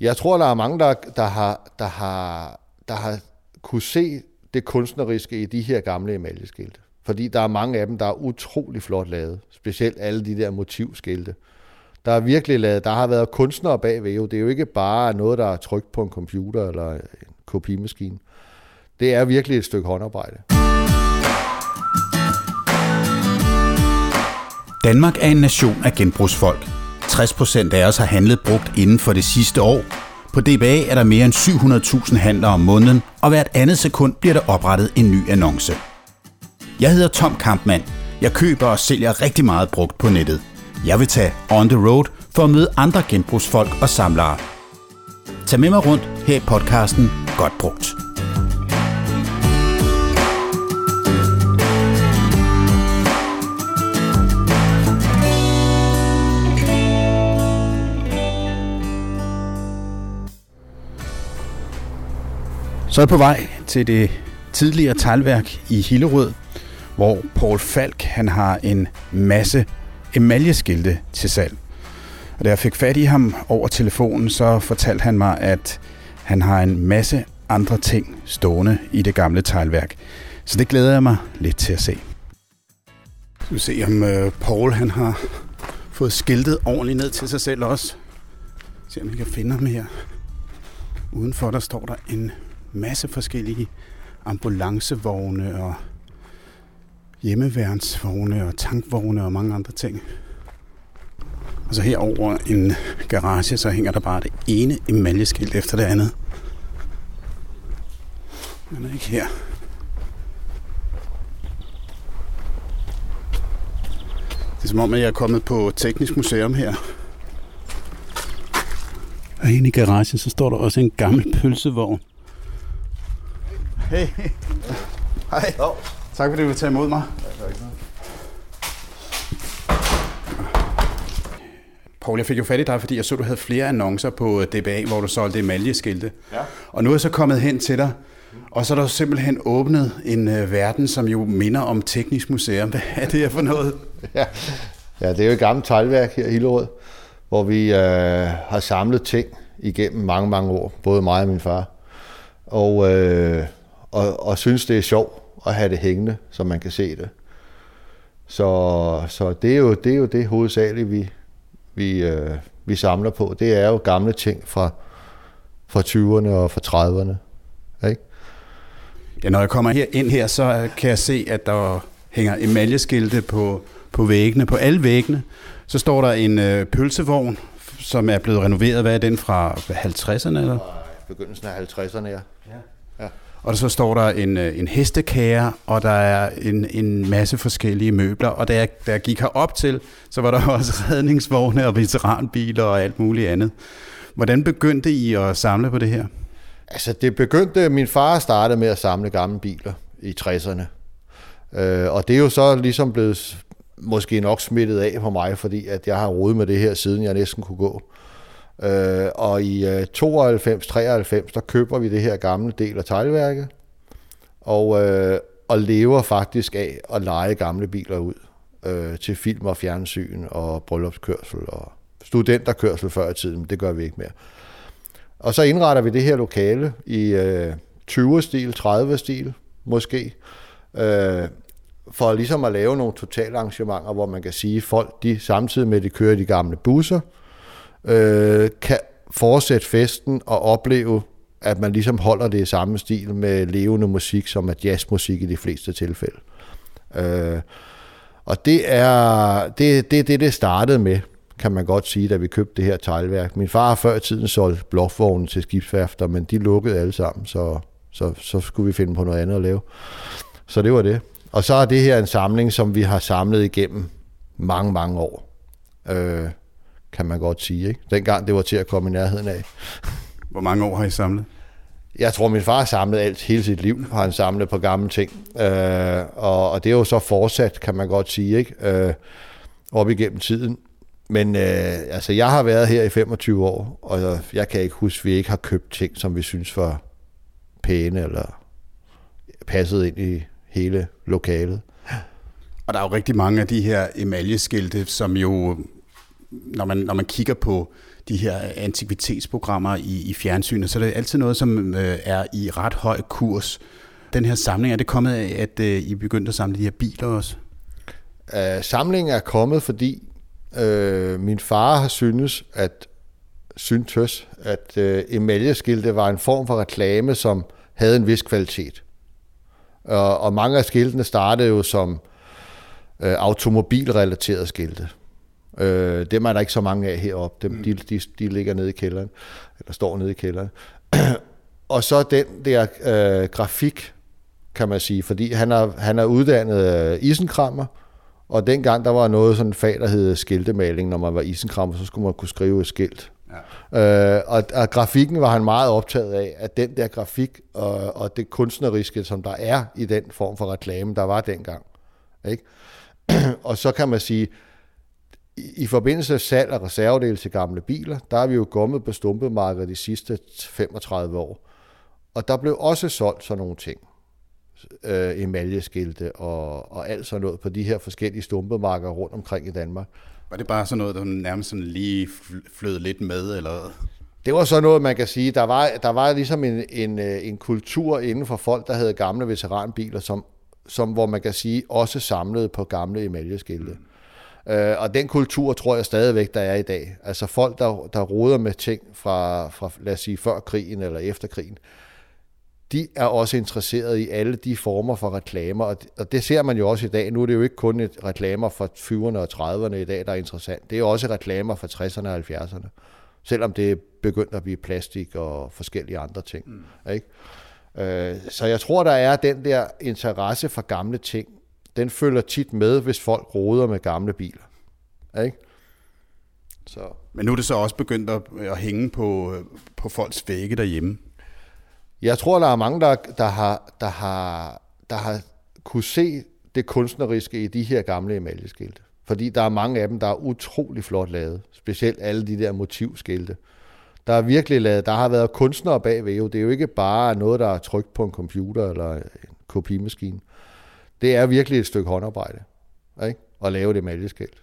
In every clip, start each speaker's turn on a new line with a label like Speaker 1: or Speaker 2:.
Speaker 1: Jeg tror, der er mange, der, der, har, der, har, der har kunne se det kunstneriske i de her gamle emaljeskilte. Fordi der er mange af dem, der er utrolig flot lavet. Specielt alle de der motivskilte. Der er virkelig lavet, der har været kunstnere bagved jo. Det er jo ikke bare noget, der er trykt på en computer eller en kopimaskine. Det er virkelig et stykke håndarbejde.
Speaker 2: Danmark er en nation af genbrugsfolk. 60% af os har handlet brugt inden for det sidste år. På DBA er der mere end 700.000 handler om måneden, og hvert andet sekund bliver der oprettet en ny annonce. Jeg hedder Tom Kampmann. Jeg køber og sælger rigtig meget brugt på nettet. Jeg vil tage on the road for at møde andre genbrugsfolk og samlere. Tag med mig rundt her i podcasten Godt Brugt. Så er jeg på vej til det tidligere teglværk i Hillerød, hvor Paul Falk han har en masse emaljeskilte til salg. Og da jeg fik fat i ham over telefonen, så fortalte han mig, at han har en masse andre ting stående i det gamle teglværk. Så det glæder jeg mig lidt til at se. Så vi se, om øh, Paul han har fået skiltet ordentligt ned til sig selv også. Se om vi kan finde ham her. Udenfor der står der en masse forskellige ambulancevogne og hjemmeværnsvogne og tankvogne og mange andre ting. Og så herover en garage, så hænger der bare det ene emaljeskilt efter det andet. Men er ikke her. Det er som om, at jeg er kommet på Teknisk Museum her. Og inde i garagen, så står der også en gammel pølsevogn. Hey. Hej. Tak fordi du vil tage imod mig. Poul, jeg fik jo fat i dig, fordi jeg så, du havde flere annoncer på DBA, hvor du solgte emaljeskilte. Ja. Og nu er jeg så kommet hen til dig, og så er der simpelthen åbnet en uh, verden, som jo minder om Teknisk Museum. Hvad er det her for noget?
Speaker 1: Ja, ja det er jo et gammelt teglværk her i Hillerød, hvor vi uh, har samlet ting igennem mange, mange år. Både mig og min far. Og, uh, og, og synes, det er sjovt at have det hængende, så man kan se det. Så, så det, er jo, det er jo det hovedsageligt, vi, vi, øh, vi samler på. Det er jo gamle ting fra, fra 20'erne og fra 30'erne. Ikke?
Speaker 2: Ja, når jeg kommer her ind her, så kan jeg se, at der hænger emaljeskilte på, på væggene, på alle væggene. Så står der en øh, pølsevogn, som er blevet renoveret. Hvad er den fra 50'erne? Eller? Fra
Speaker 1: begyndelsen af 50'erne, ja.
Speaker 2: Og så står der en, øh, en hestekære, og der er en, en masse forskellige møbler. Og da jeg, da jeg gik herop til, så var der også redningsvogne og veteranbiler og alt muligt andet. Hvordan begyndte I at samle på det her?
Speaker 1: Altså, det begyndte, min far startede med at samle gamle biler i 60'erne. Øh, og det er jo så ligesom blevet måske nok smittet af på mig, fordi at jeg har rodet med det her, siden jeg næsten kunne gå. Øh, Øh, og i øh, 92-93, der køber vi det her gamle del af teglværket, og, øh, og lever faktisk af at lege gamle biler ud øh, til film og fjernsyn og bryllupskørsel og studenterkørsel før i tiden, det gør vi ikke mere. Og så indretter vi det her lokale i øh, 20'er-stil, 30'er-stil måske, øh, for ligesom at lave nogle totalarrangementer, hvor man kan sige, at folk de samtidig med, at de kører de gamle busser, øh, Øh, kan fortsætte festen og opleve, at man ligesom holder det i samme stil med levende musik, som er jazzmusik i de fleste tilfælde. Øh, og det er det, det, det, det startede med, kan man godt sige, da vi købte det her teglværk. Min far har før i tiden solgt blokvogne til skibsværfter, men de lukkede alle sammen, så, så, så skulle vi finde på noget andet at lave. Så det var det. Og så er det her en samling, som vi har samlet igennem mange, mange år. Øh, kan man godt sige. Ikke? Dengang det var til at komme i nærheden af.
Speaker 2: Hvor mange år har I samlet?
Speaker 1: Jeg tror, min far har samlet alt hele sit liv, har han samlet på gamle ting. Øh, og, og det er jo så fortsat, kan man godt sige, ikke? Øh, op igennem tiden. Men øh, altså, jeg har været her i 25 år, og jeg kan ikke huske, at vi ikke har købt ting, som vi synes var pæne eller passet ind i hele lokalet.
Speaker 2: Og der er jo rigtig mange af de her emaljeskilte, som jo når man, når man kigger på de her antikvitetsprogrammer i, i fjernsynet, så det er altid noget, som øh, er i ret høj kurs. Den her samling, er det kommet af, at øh, I begyndte at samle de her biler også?
Speaker 1: Uh, samlingen er kommet, fordi øh, min far har synes, at syntes, at øh, emaljeskilte var en form for reklame, som havde en vis kvalitet. Og, og mange af skiltene startede jo som øh, automobilrelaterede skilte. Øh, dem er der ikke så mange af heroppe. Dem, mm. de, de, de ligger nede i kælderen, eller står nede i kælderen. og så den der øh, grafik, kan man sige, fordi han er, han er uddannet øh, isenkrammer, og dengang der var noget sådan fag, der hed skiltemaling, når man var isenkrammer, så skulle man kunne skrive et skilt. Ja. Øh, og, og grafikken var han meget optaget af, at den der grafik og, og det kunstneriske, som der er i den form for reklame, der var dengang. Ikke? og så kan man sige, i forbindelse med salg af reservedele til gamle biler, der har vi jo gummet på stumpemarkedet de sidste 35 år. Og der blev også solgt sådan nogle ting. Øh, emaljeskilte og, og alt sådan noget på de her forskellige stumpemarkeder rundt omkring i Danmark.
Speaker 2: Var det bare sådan noget, der nærmest sådan lige flød lidt med, eller?
Speaker 1: Det var så noget, man kan sige, der var, der var ligesom en, en, øh, en kultur inden for folk, der havde gamle veteranbiler, som, som, hvor man kan sige, også samlede på gamle emaljeskilte. Mm. Øh, og den kultur tror jeg stadigvæk, der er i dag. Altså folk, der, der roder med ting fra, fra, lad os sige, før krigen eller efter krigen, de er også interesseret i alle de former for reklamer, og det, og det ser man jo også i dag. Nu er det jo ikke kun et reklamer fra 20'erne og 30'erne i dag, der er interessant. Det er også reklamer fra 60'erne og 70'erne, selvom det er begyndt at blive plastik og forskellige andre ting. Mm. Ikke? Øh, så jeg tror, der er den der interesse for gamle ting, den følger tit med, hvis folk roder med gamle biler. Ikke?
Speaker 2: Så. Men nu er det så også begyndt at, at hænge på, på folks vægge derhjemme.
Speaker 1: Jeg tror, der er mange, der, der, har, der, har, der har kunne se det kunstneriske i de her gamle emaljeskilte. Fordi der er mange af dem, der er utrolig flot lavet. Specielt alle de der motivskilte. Der er virkelig lavet, der har været kunstnere bagved. Det er jo ikke bare noget, der er trykt på en computer eller en kopimaskine det er virkelig et stykke håndarbejde ikke? at lave et emaljeskilt.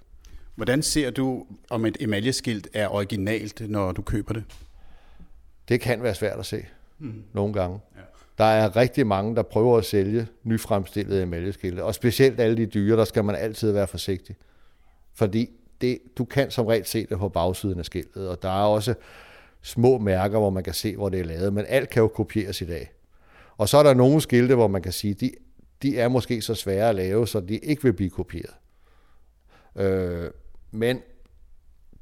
Speaker 2: Hvordan ser du, om et emaljeskilt er originalt, når du køber det?
Speaker 1: Det kan være svært at se mm. nogle gange. Ja. Der er rigtig mange, der prøver at sælge nyfremstillede emaljeskilte, og specielt alle de dyre, der skal man altid være forsigtig. Fordi det, du kan som regel se det på bagsiden af skiltet, og der er også små mærker, hvor man kan se, hvor det er lavet, men alt kan jo kopieres i dag. Og så er der nogle skilte, hvor man kan sige, de de er måske så svære at lave, så de ikke vil blive kopieret. Øh, men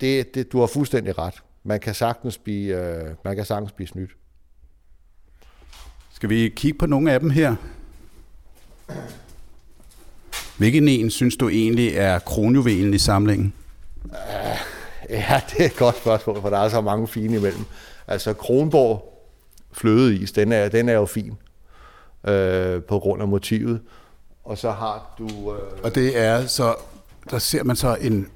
Speaker 1: det, det, du har fuldstændig ret. Man kan sagtens blive, øh, man kan sagtens blive snydt.
Speaker 2: Skal vi kigge på nogle af dem her? Hvilken en synes du egentlig er kronjuvelen i samlingen?
Speaker 1: Ja, det er et godt spørgsmål, for der er så mange fine imellem. Altså Kronborg flødeis, den er, den er jo fin øh, på grund af motivet. Og så har du... Øh,
Speaker 2: og det er så, der ser man så en,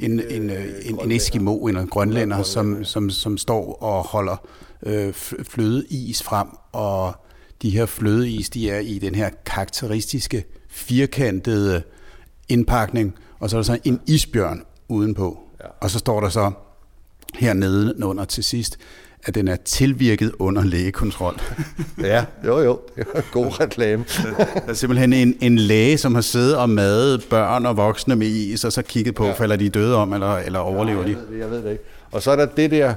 Speaker 2: en, en, øh, en, en Eskimo, en grønlænder, som, som, som står og holder øh, flødeis frem, og de her flødeis, de er i den her karakteristiske firkantede indpakning, og så er der så en isbjørn udenpå. Ja. Og så står der så hernede under til sidst, at den er tilvirket under lægekontrol.
Speaker 1: ja, jo jo, det var god reklame.
Speaker 2: der er simpelthen en, en læge, som har siddet og madet børn og voksne med is, og så kigget på, ja. falder de døde om, eller, eller overlever ja,
Speaker 1: jeg de? Ved jeg ved det ikke. Og så er der det der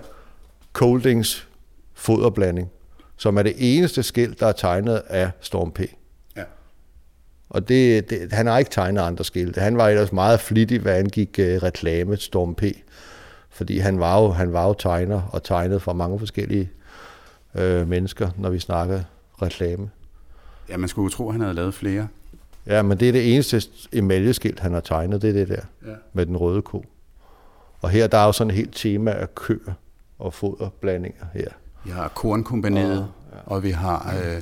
Speaker 1: Coldings foderblanding, som er det eneste skilt, der er tegnet af Storm P. Ja. Og det, det, han har ikke tegnet andre skilte. Han var ellers meget flittig, hvad angik uh, reklame Storm P fordi han var jo, han var jo tegner og tegnede for mange forskellige øh, mennesker, når vi snakker reklame.
Speaker 2: Ja, man skulle jo tro, at han havde lavet flere.
Speaker 1: Ja, men det er det eneste emaljeskilt, han har tegnet, det er det der, ja. med den røde ko. Og her der er jo sådan et helt tema af køer og foderblandinger her.
Speaker 2: Vi har kornkompaniet, og, ja. og vi har øh,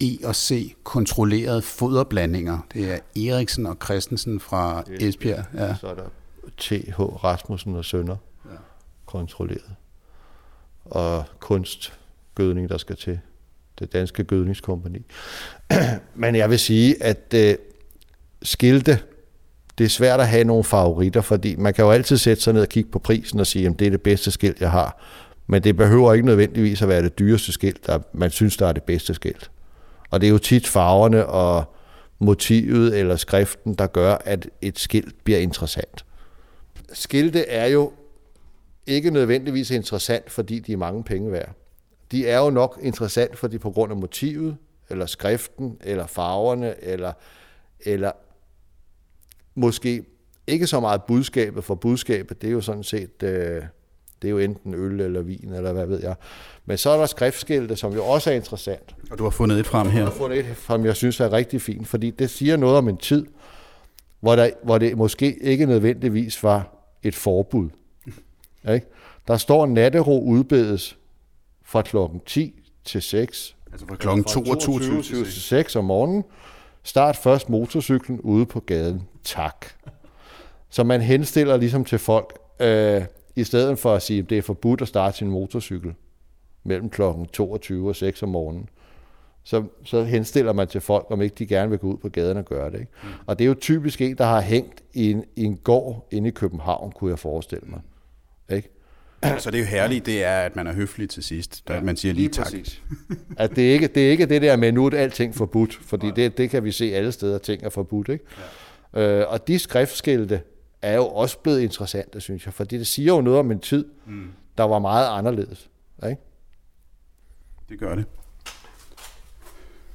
Speaker 2: E og C kontrollerede foderblandinger. Det er Eriksen og Christensen fra Esbjerg. Ja.
Speaker 1: Så er der T.H. Rasmussen og Sønder kontrolleret. Og kunstgødning, der skal til. Det danske gødningskompani. Men jeg vil sige, at øh, skilte, det er svært at have nogle favoritter, fordi man kan jo altid sætte sig ned og kigge på prisen og sige, at det er det bedste skilt, jeg har. Men det behøver ikke nødvendigvis at være det dyreste skilt, der man synes, der er det bedste skilt. Og det er jo tit farverne og motivet eller skriften, der gør, at et skilt bliver interessant. Skilte er jo ikke nødvendigvis interessant, fordi de er mange penge værd. De er jo nok interessant, fordi på grund af motivet, eller skriften, eller farverne, eller, eller måske ikke så meget budskabet, for budskabet, det er jo sådan set, øh, det er jo enten øl eller vin, eller hvad ved jeg. Men så er der skriftskilte, som jo også er interessant.
Speaker 2: Og du har fundet et frem her. Jeg
Speaker 1: har fundet et frem, jeg synes er rigtig fint, fordi det siger noget om en tid, hvor, der, hvor det måske ikke nødvendigvis var et forbud. Ikke? Der står, nattero udbedes fra klokken 10 til 6.
Speaker 2: Altså fra klokken 22, 22 til
Speaker 1: 6 om morgenen. Start først motorcyklen ude på gaden. Tak. Så man henstiller ligesom til folk, øh, i stedet for at sige, at det er forbudt at starte sin motorcykel mellem klokken 22 og 6 om morgenen, så, så henstiller man til folk, om ikke de gerne vil gå ud på gaden og gøre det. Ikke? Mm. Og det er jo typisk en, der har hængt i en, i en gård inde i København, kunne jeg forestille mig. Ikke?
Speaker 2: Så det er jo herligt, det er, at man er høflig til sidst. Ja, at man siger lige, lige tak. Præcis.
Speaker 1: At det er, ikke, det er ikke det der med, nu er alting forbudt, fordi det, det kan vi se alle steder, ting er forbudt. Ikke? Ja. Øh, og de skriftskilte er jo også blevet interessante, synes jeg, fordi det siger jo noget om en tid, mm. der var meget anderledes. Ikke?
Speaker 2: Det gør det.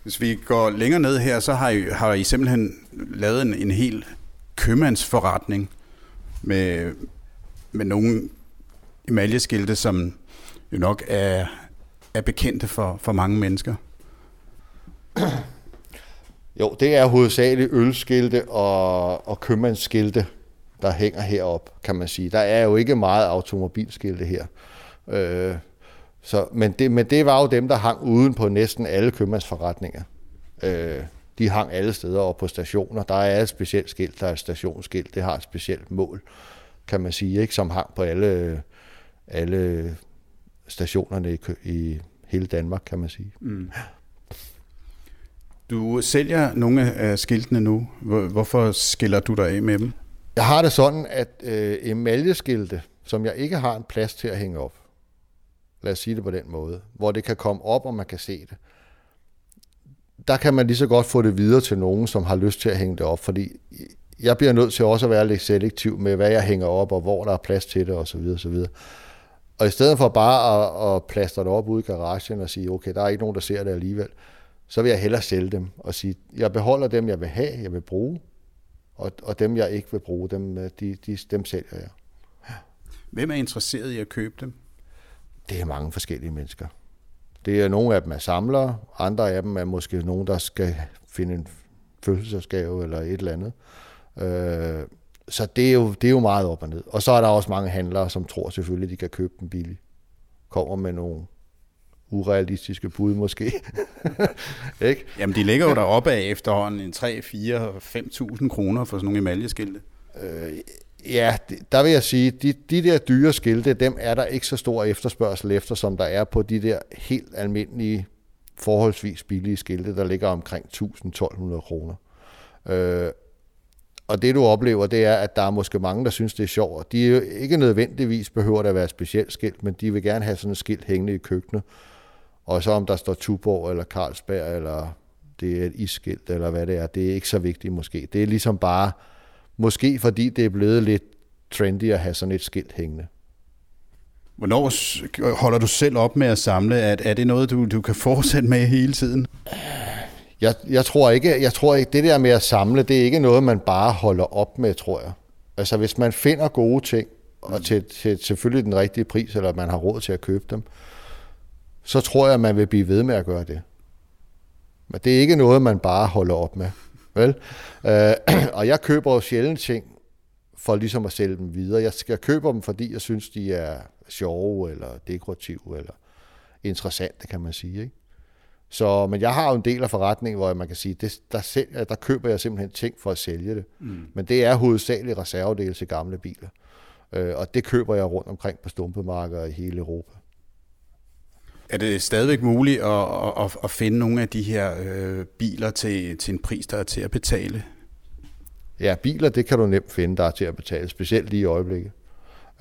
Speaker 2: Hvis vi går længere ned her, så har I, har I simpelthen lavet en, en hel købmandsforretning med, med nogle emaljeskilte, som jo nok er, er bekendte for, for mange mennesker.
Speaker 1: Jo, det er hovedsageligt ølskilte og, og købmandsskilte, der hænger herop, kan man sige. Der er jo ikke meget automobilskilte her. Øh, så, men, det, men det var jo dem, der hang uden på næsten alle købmandsforretninger. Øh, de hang alle steder og på stationer. Der er et specielt skilt, der er et stationsskilt. Det har et specielt mål, kan man sige, ikke som hang på alle, alle stationerne i, i hele Danmark, kan man sige. Mm.
Speaker 2: Du sælger nogle af skiltene nu. Hvorfor skiller du dig af med dem?
Speaker 1: Jeg har det sådan, at øh, emaljeskilte, som jeg ikke har en plads til at hænge op, lad os sige det på den måde, hvor det kan komme op, og man kan se det, der kan man lige så godt få det videre til nogen, som har lyst til at hænge det op, fordi jeg bliver nødt til også at være lidt selektiv med, hvad jeg hænger op, og hvor der er plads til det, osv. osv. Og i stedet for bare at, at plaster det op ude i garagen og sige, okay, der er ikke nogen, der ser det alligevel, så vil jeg hellere sælge dem og sige, jeg beholder dem, jeg vil have, jeg vil bruge, og, og dem, jeg ikke vil bruge, dem, de, de, dem sælger jeg.
Speaker 2: Hvem er interesseret i at købe dem?
Speaker 1: Det er mange forskellige mennesker. Det er nogle af dem er samlere, andre af dem er måske nogen, der skal finde en fødselsdagsgave eller et eller andet. Øh, så det er, jo, det er jo meget op og ned. Og så er der også mange handlere, som tror selvfølgelig, at de kan købe dem billigt. Kommer med nogle urealistiske bud måske.
Speaker 2: ikke? Jamen, de ligger jo deroppe af efterhånden en 3, 4, 5.000 kroner for sådan nogle emaljeskilte.
Speaker 1: Øh, Ja, der vil jeg sige, de, de der dyre skilte, dem er der ikke så stor efterspørgsel efter, som der er på de der helt almindelige, forholdsvis billige skilte, der ligger omkring 1000-1200 kroner. Øh, og det du oplever, det er, at der er måske mange, der synes, det er sjovt. De er jo ikke nødvendigvis behøver at være specielt skilt, men de vil gerne have sådan et skilt hængende i køkkenet. Og så om der står Tuborg eller Carlsberg, eller det er et isskilt, eller hvad det er, det er ikke så vigtigt måske. Det er ligesom bare Måske fordi det er blevet lidt trendy at have sådan et skilt hængende.
Speaker 2: Hvornår holder du selv op med at samle? Er, er det noget, du, du kan fortsætte med hele tiden?
Speaker 1: Jeg, jeg, tror ikke, jeg tror ikke, det der med at samle, det er ikke noget, man bare holder op med, tror jeg. Altså hvis man finder gode ting, og til, til selvfølgelig den rigtige pris, eller man har råd til at købe dem, så tror jeg, man vil blive ved med at gøre det. Men det er ikke noget, man bare holder op med. Vel? Øh, og jeg køber jo sjældent ting for ligesom at sælge dem videre. Jeg, jeg køber dem, fordi jeg synes, de er sjove, eller dekorative, eller interessante, kan man sige. Ikke? Så, men jeg har jo en del af forretningen, hvor man kan sige, det, der, sælger, der køber jeg simpelthen ting for at sælge det. Mm. Men det er hovedsageligt reservedele til gamle biler. Øh, og det køber jeg rundt omkring på stumpemarkeder i hele Europa.
Speaker 2: Er det stadigvæk muligt at, at, at finde nogle af de her øh, biler til, til en pris, der er til at betale?
Speaker 1: Ja, biler, det kan du nemt finde, der er til at betale, specielt lige i øjeblikket.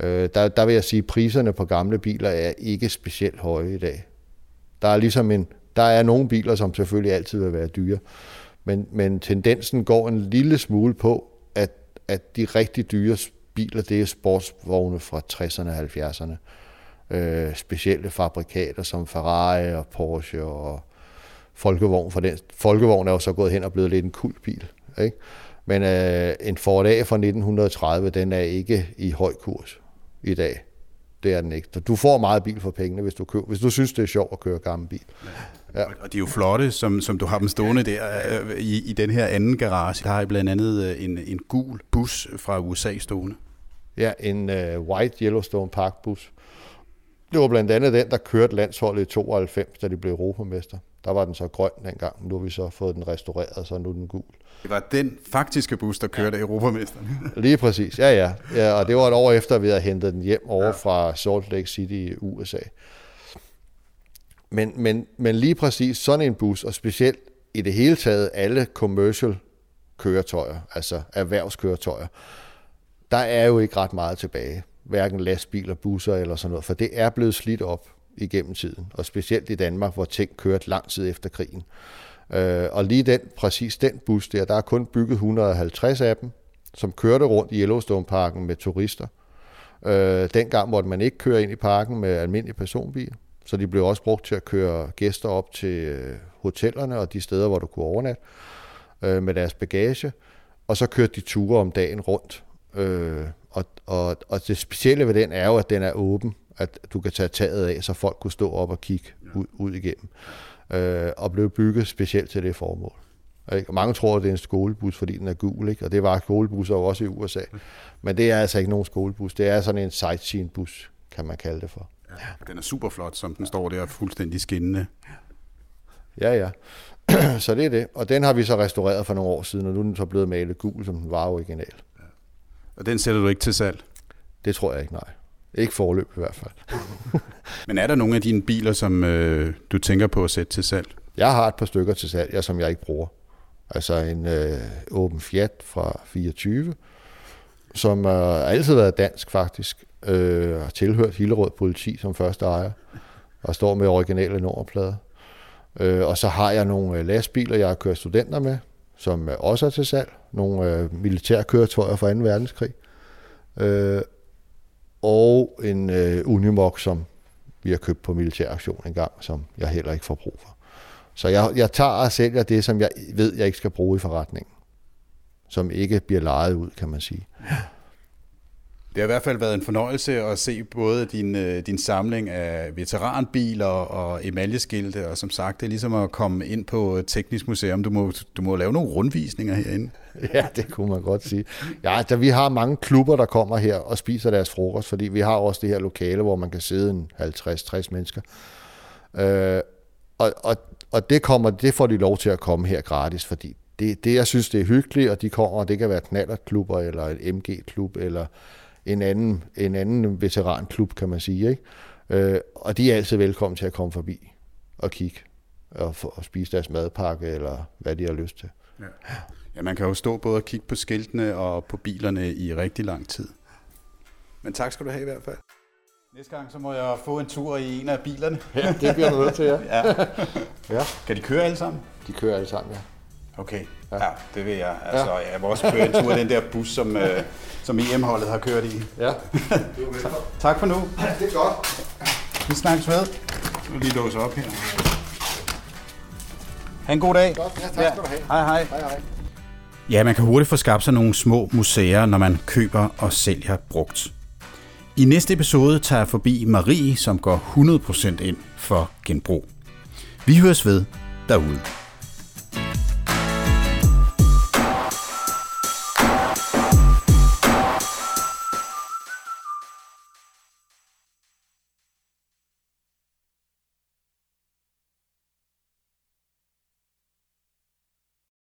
Speaker 1: Øh, der, der vil jeg sige, at priserne på gamle biler er ikke specielt høje i dag. Der er ligesom en, der er nogle biler, som selvfølgelig altid vil være dyre, men, men tendensen går en lille smule på, at, at de rigtig dyre biler, det er sportsvogne fra 60'erne og 70'erne. Øh, specielle fabrikater som Ferrari og Porsche og Folkevogn. For den, Folkevogn er jo så gået hen og blevet lidt en kul bil. Ikke? Men øh, en Ford A fra 1930, den er ikke i høj kurs i dag. Det er den ikke. Du får meget bil for pengene, hvis du, køber, hvis du synes, det er sjovt at køre gammel bil.
Speaker 2: Ja. Og de er jo flotte, som, som du har dem stående der øh, i, i den her anden garage. Der har I blandt andet øh, en, en gul bus fra USA stående.
Speaker 1: Ja, en uh, White Yellowstone Park bus. Det var blandt andet den, der kørte landsholdet i 92, da de blev europamester. Der var den så grøn dengang. Nu har vi så fået den restaureret, så nu er den gul.
Speaker 2: Det var den faktiske bus, der kørte ja. europamesteren.
Speaker 1: Lige præcis, ja, ja ja. Og det var et år efter, at vi havde hentet den hjem over ja. fra Salt Lake City i USA. Men, men, men lige præcis sådan en bus, og specielt i det hele taget alle commercial køretøjer, altså erhvervskøretøjer, der er jo ikke ret meget tilbage. Hverken lastbiler, busser eller sådan noget, for det er blevet slidt op igennem tiden, og specielt i Danmark, hvor ting kørte lang tid efter krigen. Øh, og lige den, præcis den bus der, der er kun bygget 150 af dem, som kørte rundt i Yellowstone-parken med turister. Øh, dengang måtte man ikke køre ind i parken med almindelig personbil, så de blev også brugt til at køre gæster op til øh, hotellerne og de steder, hvor du kunne overnatte øh, med deres bagage. Og så kørte de ture om dagen rundt. Øh, og, og, og det specielle ved den er jo, at den er åben, at du kan tage taget af, så folk kunne stå op og kigge ud, ud igennem øh, og blev bygget specielt til det formål. Ikke? Og mange tror, at det er en skolebus, fordi den er gul, ikke? og det var skolebusser jo også i USA. Men det er altså ikke nogen skolebus, det er sådan en sightseeing-bus, kan man kalde det for.
Speaker 2: Ja, den er super flot, som den står der, fuldstændig skinnende.
Speaker 1: Ja, ja. så det er det. Og den har vi så restaureret for nogle år siden, og nu er den så blevet malet gul, som den var original. Ja.
Speaker 2: Og den sætter du ikke til salg?
Speaker 1: Det tror jeg ikke, nej. Ikke forløb i hvert fald.
Speaker 2: Men er der nogle af dine biler, som øh, du tænker på at sætte til salg?
Speaker 1: Jeg har et par stykker til salg, ja, som jeg ikke bruger. Altså en øh, Open Fiat fra 24, som øh, altid været dansk faktisk, øh, har tilhørt Hillerød Politi som første ejer, og står med originale nummerplader. Øh, og så har jeg nogle øh, lastbiler, jeg har kørt studenter med, som øh, også er til salg. Nogle øh, militærkøretøjer fra 2. verdenskrig. Øh, og en øh, Unimog, som vi har købt på militæraktion en gang, som jeg heller ikke får brug for. Så jeg, jeg tager og sælger det, som jeg ved, jeg ikke skal bruge i forretningen. Som ikke bliver lejet ud, kan man sige.
Speaker 2: Det har i hvert fald været en fornøjelse at se både din, øh, din samling af veteranbiler og emaljeskilte, og som sagt, det er ligesom at komme ind på Teknisk Museum. Du må, du må lave nogle rundvisninger herinde.
Speaker 1: Ja, det kunne man godt sige. Ja, da vi har mange klubber, der kommer her og spiser deres frokost, fordi vi har også det her lokale, hvor man kan sidde en 50-60 mennesker. Øh, og, og, og det, kommer, det får de lov til at komme her gratis, fordi det, det jeg synes, det er hyggeligt, og de kommer, og det kan være knallertklubber, eller et MG-klub, eller en anden, en anden veteranklub, kan man sige. Ikke? Øh, og de er altid velkommen til at komme forbi og kigge og, få, og spise deres madpakke, eller hvad de har lyst til. Ja.
Speaker 2: ja, man kan jo stå både og kigge på skiltene og på bilerne i rigtig lang tid. Men tak skal du have i hvert fald. Næste gang så må jeg få en tur i en af bilerne.
Speaker 1: Ja, det bliver du nødt til, ja. ja.
Speaker 2: ja. Kan de køre alle sammen?
Speaker 1: De kører alle sammen, ja.
Speaker 2: Okay, ja, ja det vil jeg. Altså, ja. Jeg vil også køre en tur i den der bus, som, øh, som EM-holdet har kørt i.
Speaker 1: Ja,
Speaker 2: tak for nu.
Speaker 1: Ja, det er godt.
Speaker 2: Vi snakkes ved. Vil lige låse op her. Ha' en god dag.
Speaker 1: Godt, ja, tak skal du have.
Speaker 2: Hej, hej.
Speaker 1: hej, hej.
Speaker 2: Ja, man kan hurtigt få skabt sig nogle små museer, når man køber og sælger brugt. I næste episode tager jeg forbi Marie, som går 100% ind for genbrug. Vi høres ved derude.